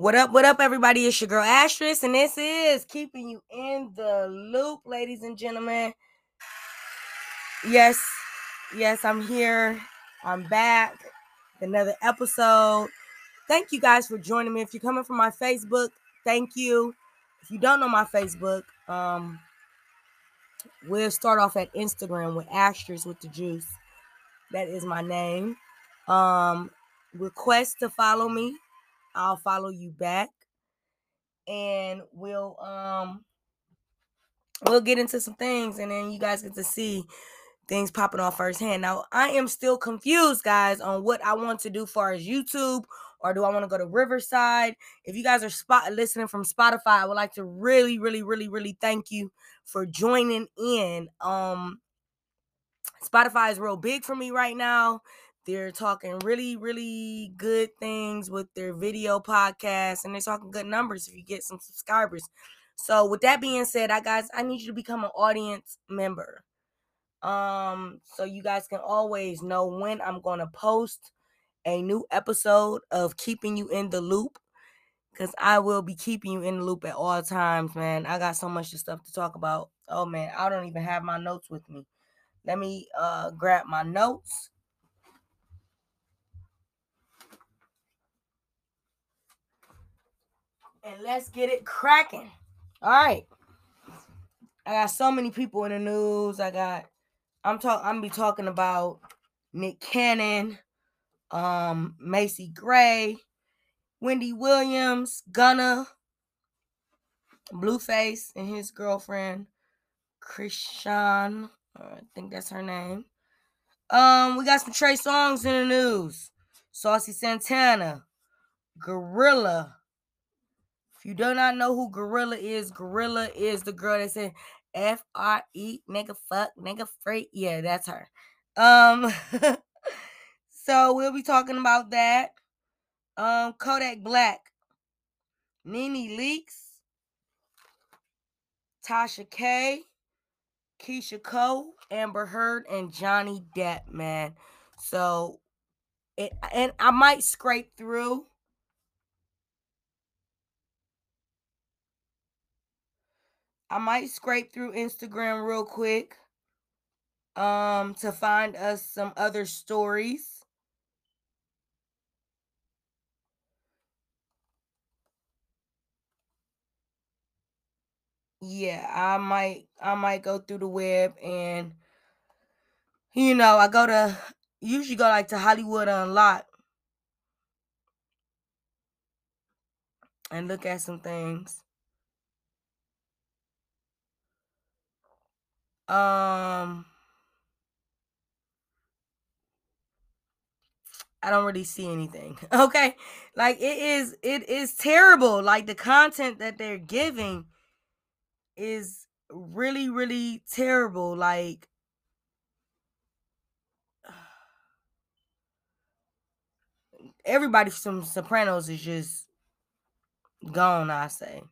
What up, what up, everybody? It's your girl Astress, and this is keeping you in the loop, ladies and gentlemen. Yes, yes, I'm here. I'm back. Another episode. Thank you guys for joining me. If you're coming from my Facebook, thank you. If you don't know my Facebook, um, we'll start off at Instagram with Astress with the Juice. That is my name. Um, request to follow me I'll follow you back and we'll um we'll get into some things and then you guys get to see things popping off firsthand. Now I am still confused, guys, on what I want to do far as YouTube or do I want to go to Riverside? If you guys are spot listening from Spotify, I would like to really, really, really, really thank you for joining in. Um Spotify is real big for me right now. They're talking really, really good things with their video podcast, and they're talking good numbers if you get some subscribers. So, with that being said, I guys, I need you to become an audience member. Um, so you guys can always know when I'm gonna post a new episode of keeping you in the loop. Cause I will be keeping you in the loop at all times, man. I got so much stuff to talk about. Oh man, I don't even have my notes with me. Let me uh grab my notes and let's get it cracking. All right. I got so many people in the news. I got I'm talking I'm be talking about Nick Cannon, um, Macy Gray, Wendy Williams, Gunna, Blueface, and his girlfriend, Chrisean. I think that's her name. Um, we got some Trey Songz in the news. Saucy Santana, Gorilla, if you do not know who Gorilla is, Gorilla is the girl that said F R E nigga fuck nigga freak. Yeah, that's her. Um so we'll be talking about that. Um Kodak Black, NeNe Leakes, Tasha K, Keyshia Cole, Amber Heard, and Johnny Depp, man. So it and I might scrape through I might scrape through Instagram real quick um to find us some other stories. Yeah, I might I might go through the web and you know, I go to usually go like to Hollywood Unlocked and look at some things. Um I don't really see anything. Okay? Like it is it is terrible. Like the content that they're giving is really really terrible. Like everybody from Sopranos is just gone, I say.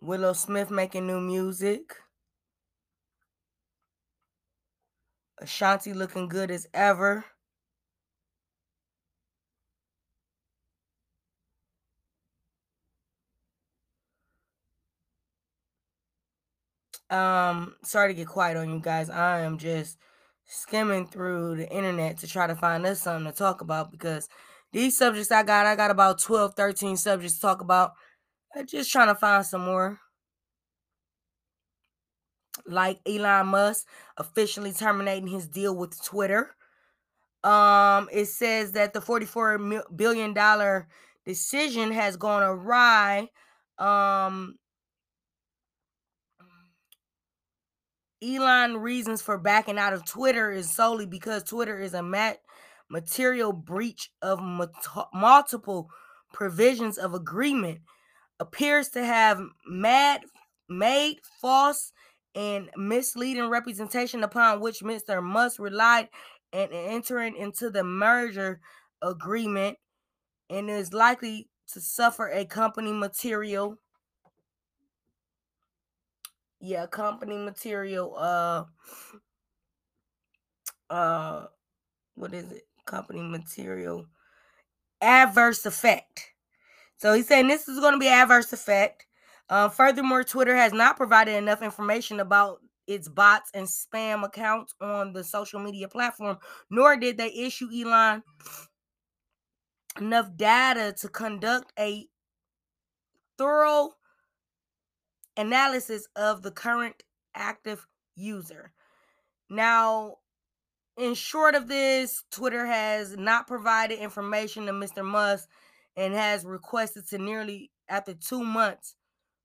Willow Smith making new music. Ashanti looking good as ever. Um, sorry to get quiet on you guys. I am just skimming through the internet to try to find us something to talk about because these subjects I got, I got about 12, 13 subjects to talk about. Just trying to find some more. Like Elon Musk officially terminating his deal with Twitter. Um, it says that the 44 billion dollar decision has gone awry. Um, Elon reasons for backing out of Twitter is solely because Twitter is a mat- material breach of multiple provisions of agreement appears to have mad made false and misleading representation upon which Mr. Musk relied in entering into the merger agreement and is likely to suffer a company material yeah, company material. Uh, uh, what is it? Company material adverse effect. So he's saying this is going to be adverse effect. Uh, furthermore, Twitter has not provided enough information about its bots and spam accounts on the social media platform, nor did they issue Elon enough data to conduct a thorough analysis of the current active user. Now, in short of this, Twitter has not provided information to Mr. Musk and has requested to nearly after two months,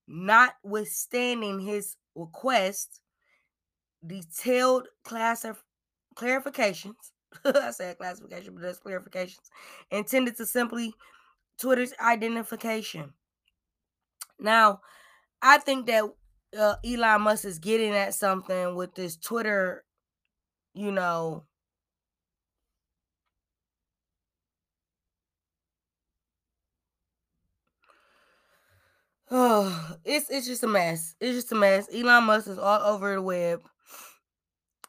notwithstanding his request, detailed class clarifications. I said classification, but that's clarifications intended to simply Twitter's identification. Now, I think that uh, Elon Musk is getting at something with this Twitter, you know, Oh, it's it's just a mess. It's just a mess. Elon Musk is all over the web,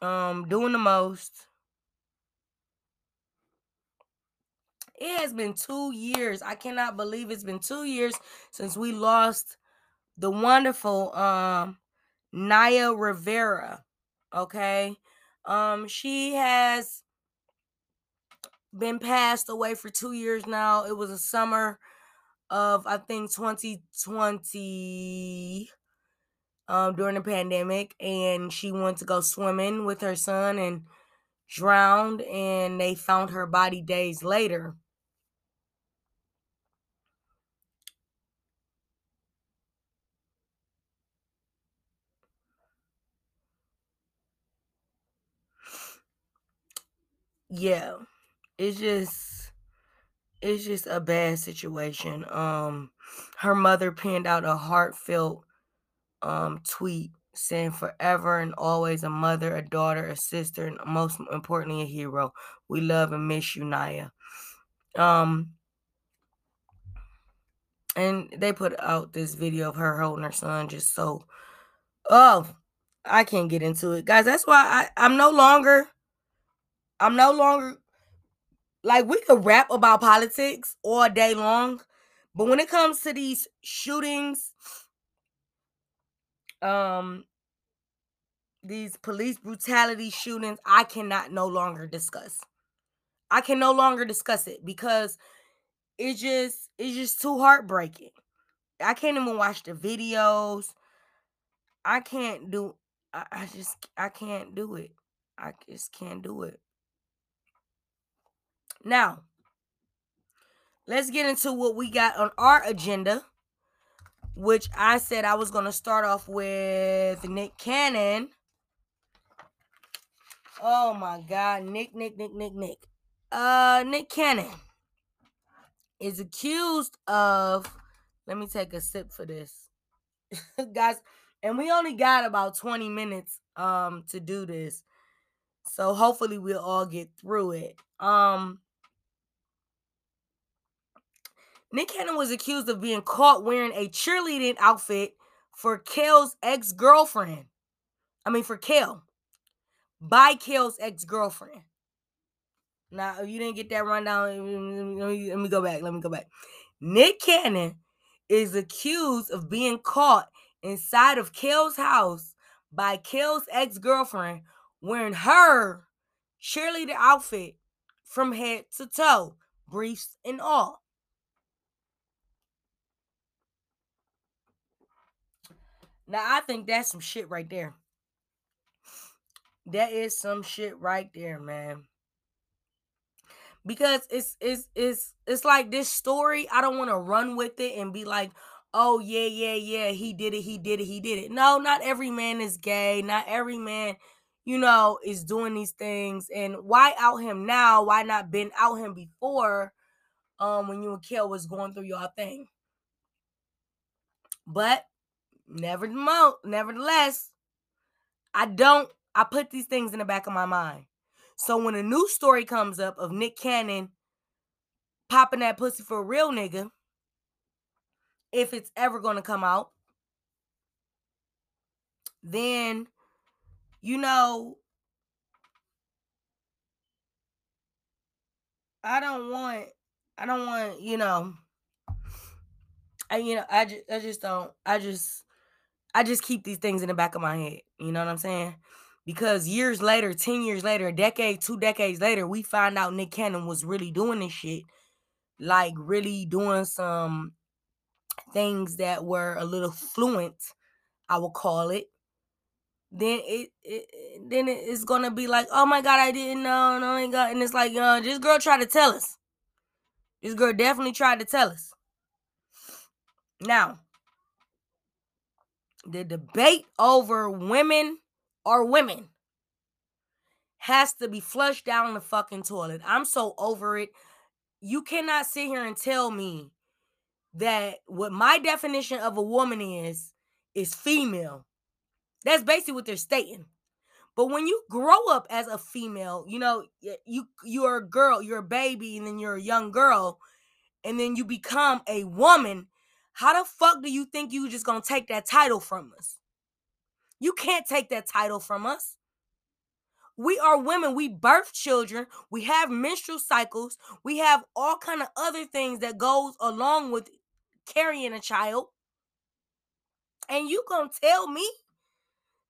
um, doing the most. It has been two years. I cannot believe it's been two years since we lost the wonderful um Naya Rivera. Okay. Um, she has been passed away for two years now. It was a summer of I think 2020 um during the pandemic and she went to go swimming with her son and drowned and they found her body days later. Yeah. It's just it's just a bad situation. Um her mother penned out a heartfelt um tweet saying forever and always a mother, a daughter, a sister, and most importantly a hero. We love and miss you, Naya. Um and they put out this video of her holding her son just so oh I can't get into it. Guys, that's why I, I'm no longer I'm no longer like we could rap about politics all day long, but when it comes to these shootings, um, these police brutality shootings, I cannot no longer discuss. I can no longer discuss it because it's just it's just too heartbreaking. I can't even watch the videos. I can't do I, I just I can't do it. I just can't do it. Now, let's get into what we got on our agenda, which I said I was going to start off with Nick Cannon. Oh my God, Nick, Nick, Nick, Nick, Nick. Uh, Nick Cannon is accused of. Let me take a sip for this, guys. And we only got about 20 minutes um to do this. So hopefully we'll all get through it. Um Nick Cannon was accused of being caught wearing a cheerleading outfit for Kel's ex girlfriend. I mean, for Kel, by Kel's ex girlfriend. Now, if you didn't get that rundown, let me, let me go back. Let me go back. Nick Cannon is accused of being caught inside of Kel's house by Kel's ex girlfriend wearing her cheerleader outfit from head to toe, briefs and all. Now I think that's some shit right there. That is some shit right there, man. Because it's it's it's it's like this story, I don't want to run with it and be like, "Oh yeah, yeah, yeah, he did it, he did it, he did it." No, not every man is gay. Not every man, you know, is doing these things. And why out him now? Why not been out him before? Um, when you and Kel was going through your thing. But nevertheless, I don't, I put these things in the back of my mind. So when a new story comes up of Nick Cannon popping that pussy for a real nigga, if it's ever going to come out, then you know I don't want I don't want, you know, I you know, I just I just don't I just I just keep these things in the back of my head. You know what I'm saying? Because years later, 10 years later, a decade, two decades later, we find out Nick Cannon was really doing this shit. Like really doing some things that were a little fluent, I will call it. Then it, it then it's gonna be like, oh my god, I didn't know, no, I got, and it's like, uh, this girl tried to tell us. This girl definitely tried to tell us. Now, the debate over women or women has to be flushed down the fucking toilet. I'm so over it. You cannot sit here and tell me that what my definition of a woman is is female. That's basically what they're stating. But when you grow up as a female, you know, you you're a girl, you're a baby, and then you're a young girl, and then you become a woman. How the fuck do you think you just gonna take that title from us? You can't take that title from us. We are women. We birth children. We have menstrual cycles. We have all kind of other things that goes along with carrying a child. And you gonna tell me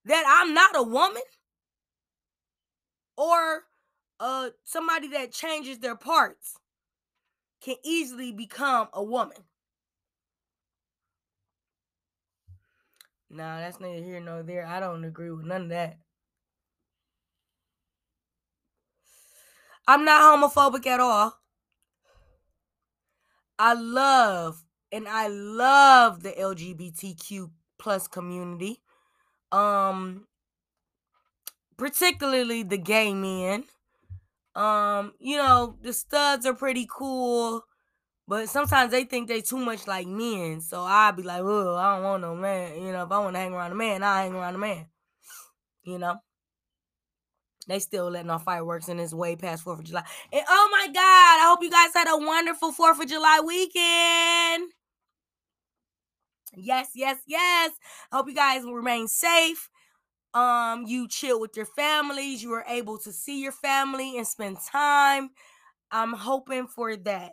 that I'm not a woman? Or uh somebody that changes their parts can easily become a woman. Nah, that's neither here nor there. I don't agree with none of that. I'm not homophobic at all. I love and I love the LGBTQ plus community. Um particularly the gay men. Um, you know, the studs are pretty cool, but sometimes they think they too much like men. So I'll be like, oh, I don't want no man. You know, if I want to hang around a man, I hang around a man. You know? They still letting off fireworks and it's way past Fourth of July. And oh my God, I hope you guys had a wonderful Fourth of July weekend. Yes, yes, yes. I hope you guys remain safe. Um, you chill with your families, you were able to see your family and spend time. I'm hoping for that.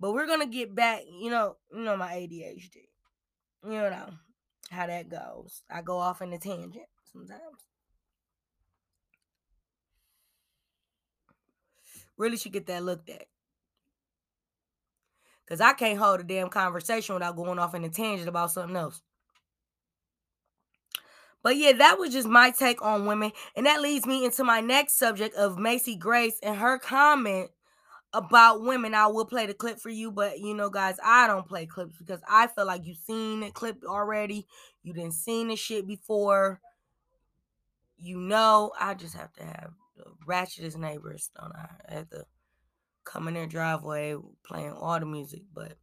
But we're gonna get back, you know, you know my ADHD. You know how that goes. I go off in a tangent sometimes. Really should get that looked at. Cause I can't hold a damn conversation without going off in a tangent about something else. But yeah, that was just my take on women. And that leads me into my next subject of Macy Grace and her comment about women. I will play the clip for you, but you know, guys, I don't play clips because I feel like you've seen the clip already. You didn't seen the shit before. You know, I just have to have the ratchetest neighbors, don't I? I have to come in their driveway playing all the music, but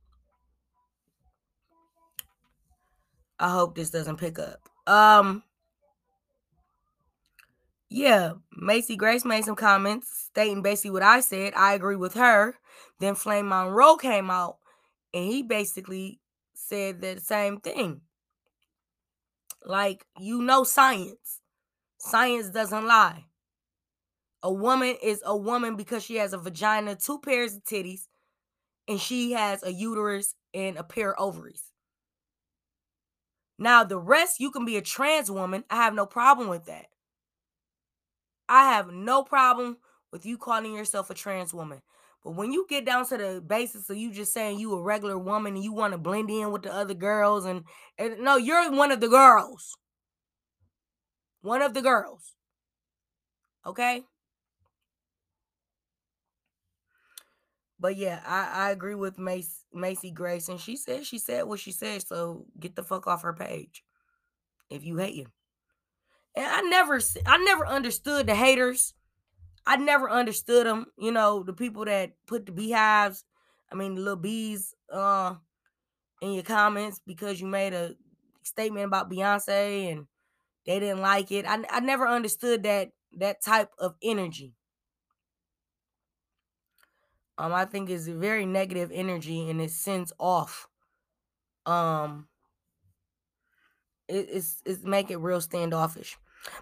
I hope this doesn't pick up. Um yeah, Macy Grace made some comments stating basically what I said. I agree with her. Then Flame Monroe came out and he basically said the same thing. Like, you know, science. Science doesn't lie. A woman is a woman because she has a vagina, two pairs of titties, and she has a uterus and a pair of ovaries. Now, the rest, you can be a trans woman. I have no problem with that. I have no problem with you calling yourself a trans woman. But when you get down to the basis of you just saying you a regular woman and you want to blend in with the other girls and, and no, you're one of the girls. One of the girls. Okay? But yeah, I, I agree with Macy, Macy Grace. And she said she said what she said. So get the fuck off her page. If you hate him. And I never I never understood the haters. I never understood them. You know, the people that put the beehives, I mean the little bees uh in your comments because you made a statement about Beyonce and they didn't like it. I, I never understood that that type of energy. Um, I think it's a very negative energy and it sends off. Um, it, it's it's make it real standoffish.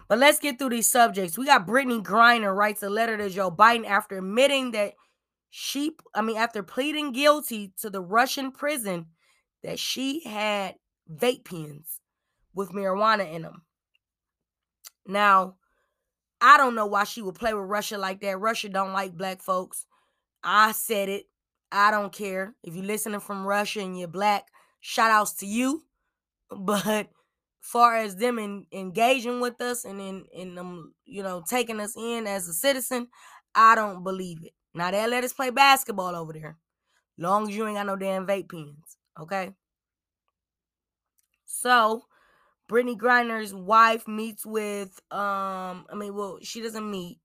But let's get through these subjects. We got Brittney Griner writes a letter to Joe Biden after admitting that she, I mean, after pleading guilty to the Russian prison, that she had vape pens with marijuana in them. Now, I don't know why she would play with Russia like that. Russia don't like black folks. I said it. I don't care. If you're listening from Russia and you're black, shout outs to you. But far as them in, engaging with us and in in them, you know, taking us in as a citizen, I don't believe it. Now they let us play basketball over there. Long as you ain't got no damn vape pens. Okay. So Brittney Griner's wife meets with um, I mean, well, she doesn't meet.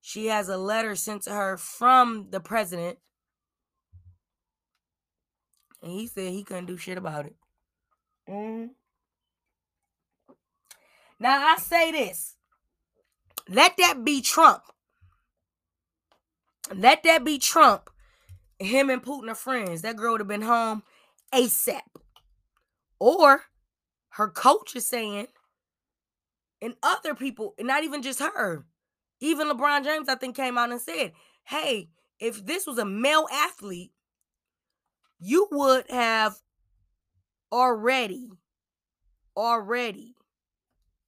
She has a letter sent to her from the president. And he said he couldn't do shit about it. Mm. Now I say this. Let that be Trump. Let that be Trump. Him and Putin are friends. That girl would have been home ASAP. Or her coach is saying, and other people, not even just her, even LeBron James, I think, came out and said, hey, if this was a male athlete, you would have already, already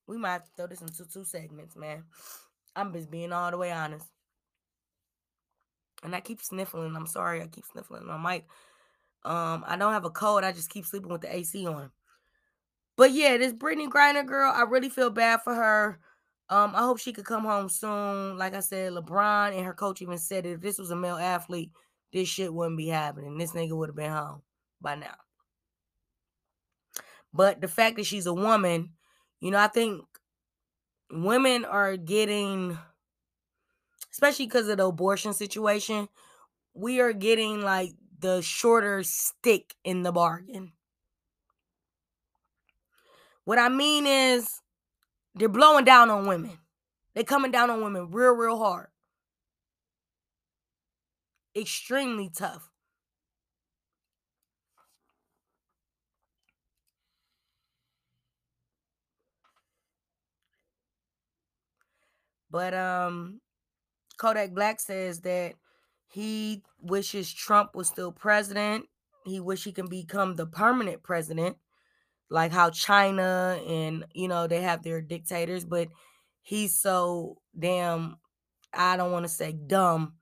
we might have to throw this into two segments, man. I'm just being all the way honest. And I keep sniffling. I'm sorry, I keep sniffling my mic. Um, I don't have a cold. I just keep sleeping with the AC on. But yeah, this Brittney Griner girl, I really feel bad for her. Um, I hope she could come home soon. Like I said, LeBron and her coach even said if this was a male athlete, this shit wouldn't be happening. This nigga would have been home by now. But the fact that she's a woman you know, I think women are getting, especially because of the abortion situation, we are getting like the shorter stick in the bargain. What I mean is, they're blowing down on women. They're coming down on women real, real hard. Extremely tough. But um Kodak Black says that he wishes Trump was still president. He wish he can become the permanent president, like how China and you know they have their dictators, but he's so damn I don't want to say dumb,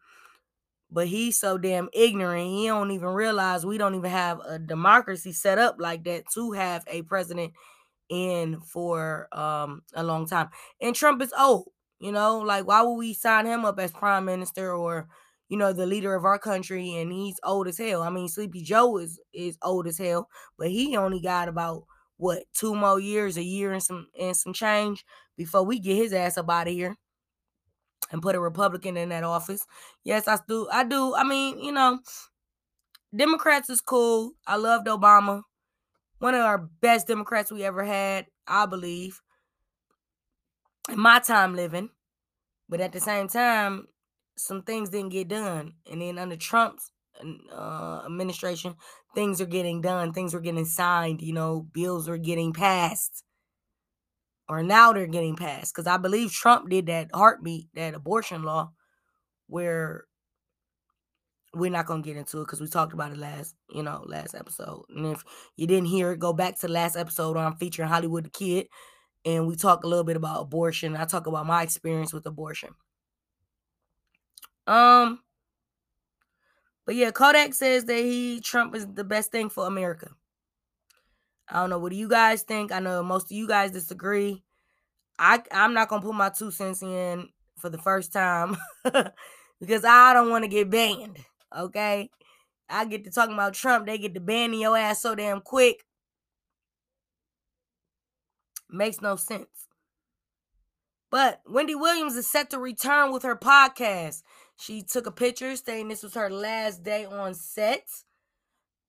but he's so damn ignorant. He don't even realize we don't even have a democracy set up like that to have a president in for um a long time. And Trump is old. You know, like why would we sign him up as prime minister or you know the leader of our country and he's old as hell. I mean, Sleepy Joe is is old as hell, but he only got about what two more years, a year and some and some change before we get his ass up out of here and put a Republican in that office. Yes, I do. I do. I mean, you know, Democrats is cool. I loved Obama. One of our best Democrats we ever had, I believe my time living. But at the same time, some things didn't get done. And then under Trump's uh, administration, things are getting done. Things were getting signed. You know, bills are getting passed. Or now they're getting passed. Because I believe Trump did that heartbeat, that abortion law, where we're not gonna get into it because we talked about it last, you know, last episode. And if you didn't hear it, go back to last episode on featuring Hollywood the Kid and we talk a little bit about abortion. I talk about my experience with abortion. Um, but yeah, Kodak says that he Trump is the best thing for America. I don't know. What do you guys think? I know most of you guys disagree. I I'm not gonna put my two cents in for the first time because I don't want to get banned. Okay, I get to talking about Trump, they get to banning your ass so damn quick. Makes no sense. But Wendy Williams is set to return with her podcast. She took a picture saying this was her last day on set.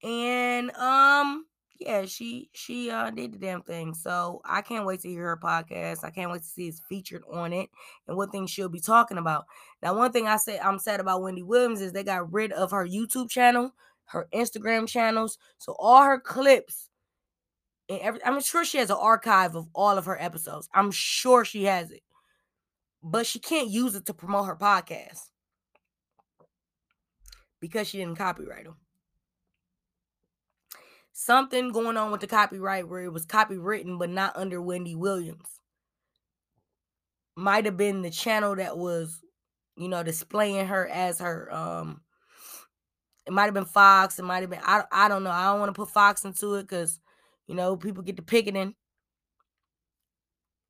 And um yeah, she she uh did the damn thing. So I can't wait to hear her podcast. I can't wait to see it's featured on it and what things she'll be talking about. Now, one thing I say I'm sad about Wendy Williams is they got rid of her YouTube channel, her Instagram channels. So all her clips every, I'm sure she has an archive of all of her episodes. I'm sure she has it. But she can't use it to promote her podcast because she didn't copyright them. Something going on with the copyright where it was copywritten but not under Wendy Williams. Might have been the channel that was, you know, displaying her as her um it might have been Fox, it might have been I I don't know. I don't want to put Fox into it because you know people get the picketing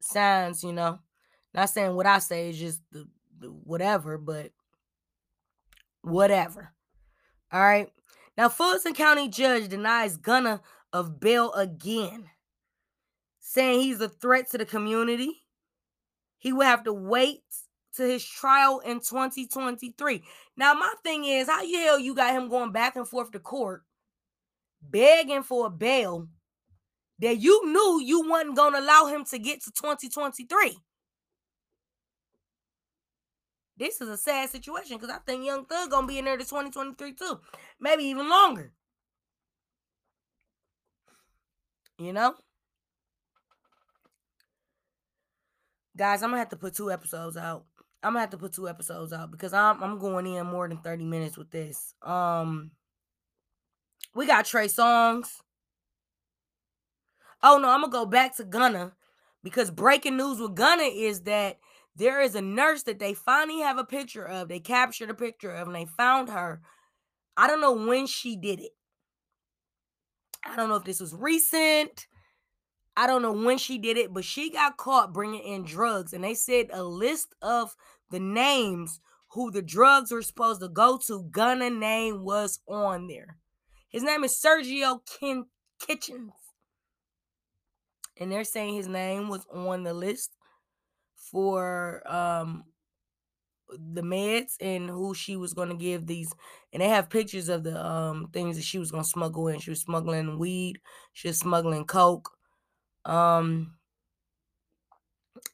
signs, you know. Not saying what I say is just the, the whatever, but whatever. All right. Now, Fulton County judge denies Gunna of bail again, saying he's a threat to the community. He will have to wait to his trial in 2023. Now, my thing is, how the hell you got him going back and forth to court, begging for a bail that you knew you wasn't going to allow him to get to 2023? This is a sad situation because I think Young Thug gonna be in there to 2023 too, maybe even longer. You know, guys, I'm gonna have to put two episodes out. I'm gonna have to put two episodes out because I'm I'm going in more than 30 minutes with this. Um, we got Trey Songz. Oh no, I'm gonna go back to Gunna because breaking news with Gunna is that there is a nurse that they finally have a picture of. They captured a picture of and they found her. I don't know when she did it. I don't know if this was recent. I don't know when she did it, but she got caught bringing in drugs. And they said a list of the names who the drugs were supposed to go to, Gunna name was on there. His name is Sergio Kin- Kitchens. And they're saying his name was on the list for um the meds and who she was going to give these and they have pictures of the um things that she was going to smuggle in. She was smuggling weed she was smuggling coke um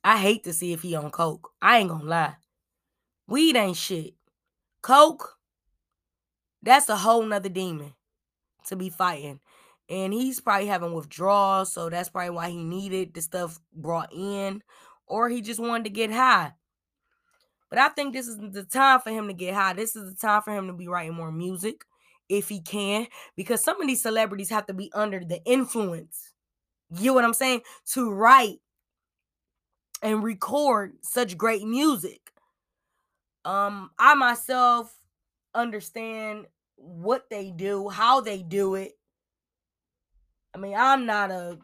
i hate to see if he on coke. I ain't gonna lie. Weed ain't shit. Coke that's a whole nother demon to be fighting and he's probably having withdrawals so that's probably why he needed the stuff brought in or he just wanted to get high. But I think this is the time for him to get high. This is the time for him to be writing more music if he can, because some of these celebrities have to be under the influence. You know what I'm saying? To write and record such great music. Um, I myself understand what they do, how they do it. I mean, I'm not a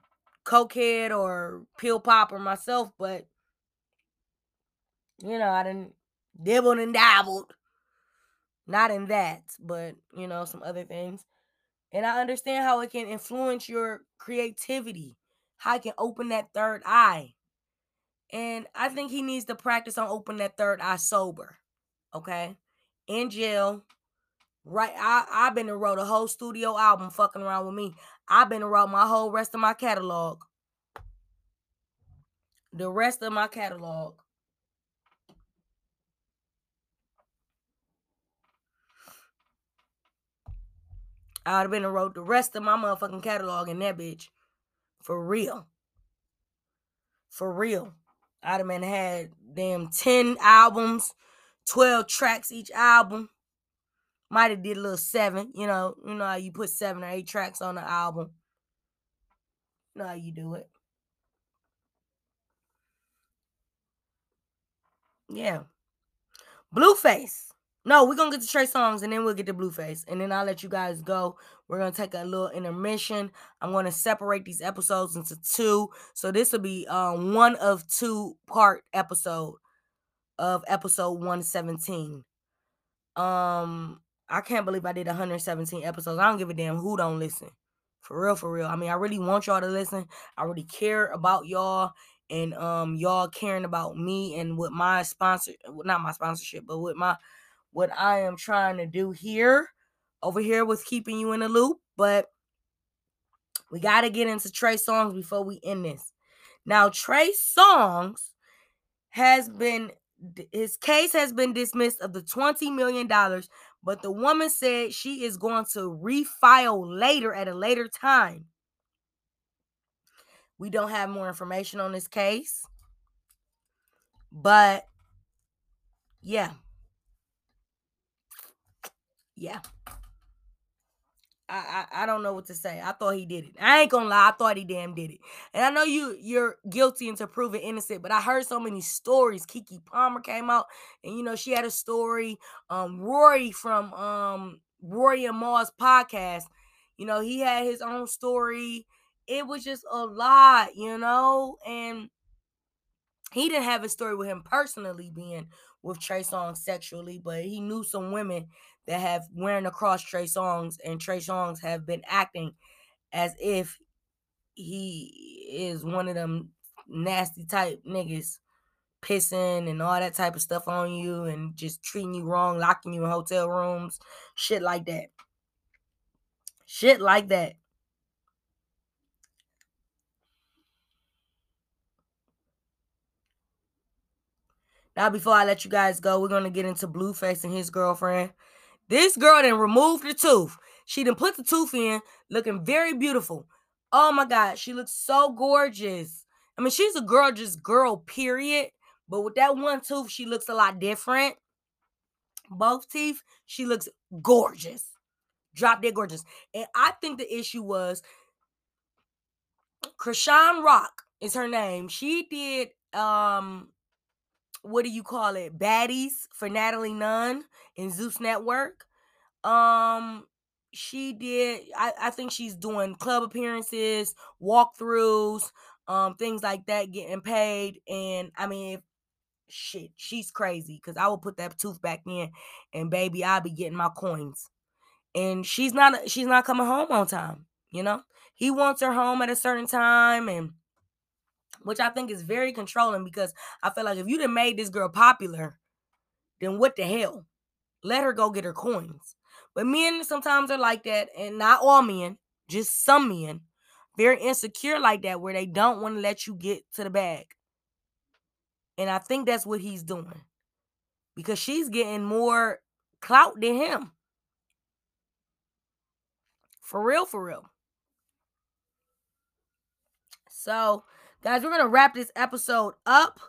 cokehead or pill popper myself, but you know, I didn't dibbled and dabbled. Not in that, but you know, some other things. And I understand how it can influence your creativity, how it can open that third eye. And I think he needs to practice on open that third eye sober. Okay. In jail. Right. I, I've been to wrote a whole studio album fucking around with me. I've been to wrote my whole rest of my catalog. The rest of my catalog. I would have been and wrote the rest of my motherfucking catalog in that bitch. For real. For real. I'd have been had damn 10 albums, 12 tracks each album. Might have did a little seven, you know, you know how you put seven or eight tracks on the album. You know how you do it. Yeah. Blueface. No, we're gonna get to Trey Songz and then we'll get to Blueface. And then I'll let you guys go. We're gonna take a little intermission. I'm gonna separate these episodes into two. So this will be um one of two part episode of episode 117. Um, I can't believe I did 117 episodes. I don't give a damn who don't listen. For real, for real. I mean, I really want y'all to listen. I really care about y'all and um y'all caring about me and with my sponsor not my sponsorship, but with my what I am trying to do here, over here with keeping you in the loop. But we got to get into Trey Songz before we end this. Now, Trey Songz has been his case has been dismissed of the 20 million dollars, but the woman said she is going to refile later at a later time. We don't have more information on this case. But yeah. Yeah. I, I, don't know what to say. I thought he did it. I ain't gonna lie. I thought he damn did it. And I know you you're guilty until proven innocent, but I heard so many stories. Keke Palmer came out, and you know she had a story. Um, Rory from um Rory and Mal's podcast, you know he had his own story. It was just a lot, you know, and he didn't have a story with him personally being with Trey Songz sexually, but he knew some women that have wearing across Trey Songz, and Trey Songz have been acting as if he is one of them nasty type niggas pissing and all that type of stuff on you and just treating you wrong, locking you in hotel rooms, shit like that. Shit like that. Now, before I let you guys go, we're gonna get into Blueface and his girlfriend. This girl then removed the tooth. She then put the tooth in, looking very beautiful. Oh my God, she looks so gorgeous. I mean, she's a gorgeous girl, period. But with that one tooth, she looks a lot different. Both teeth, she looks gorgeous. Drop dead gorgeous. And I think the issue was Chrisean Rock is her name. She did um what do you call it? Baddies for Natalie Nunn in Zeus Network. Um, she did. I, I think she's doing club appearances, walkthroughs, um, things like that, getting paid. And I mean, shit, she's crazy because I will put that tooth back in, and baby, I'll be getting my coins. And she's not. She's not coming home on time. You know, he wants her home at a certain time, and which I think is very controlling because I feel like if you'd have made this girl popular, then what the hell? Let her go get her coins. But men sometimes are like that, and not all men, just some men, very insecure like that, where they don't want to let you get to the bag. And I think that's what he's doing because she's getting more clout than him. For real, for real. So Guys, we're gonna wrap this episode up.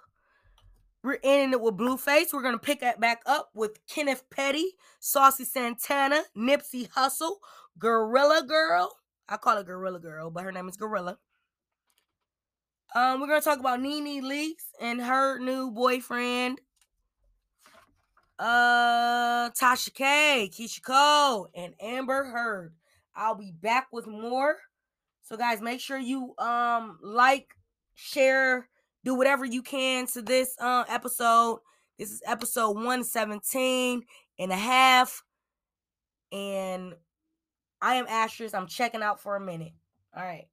We're ending it with Blueface. We're gonna pick that back up with Kenneth Petty, Saucy Santana, Nipsey Hussle, Gorilla Girl. I call her Gorilla Girl, but her name is Glorilla. Um, we're gonna talk about Nene Leakes and her new boyfriend, uh, Tasha K, Keyshia Cole, and Amber Heard. I'll be back with more. So, guys, make sure you um like, share, do whatever you can to this uh, episode. This is episode 117 and a half. And I am Asterisk. I'm checking out for a minute. All right.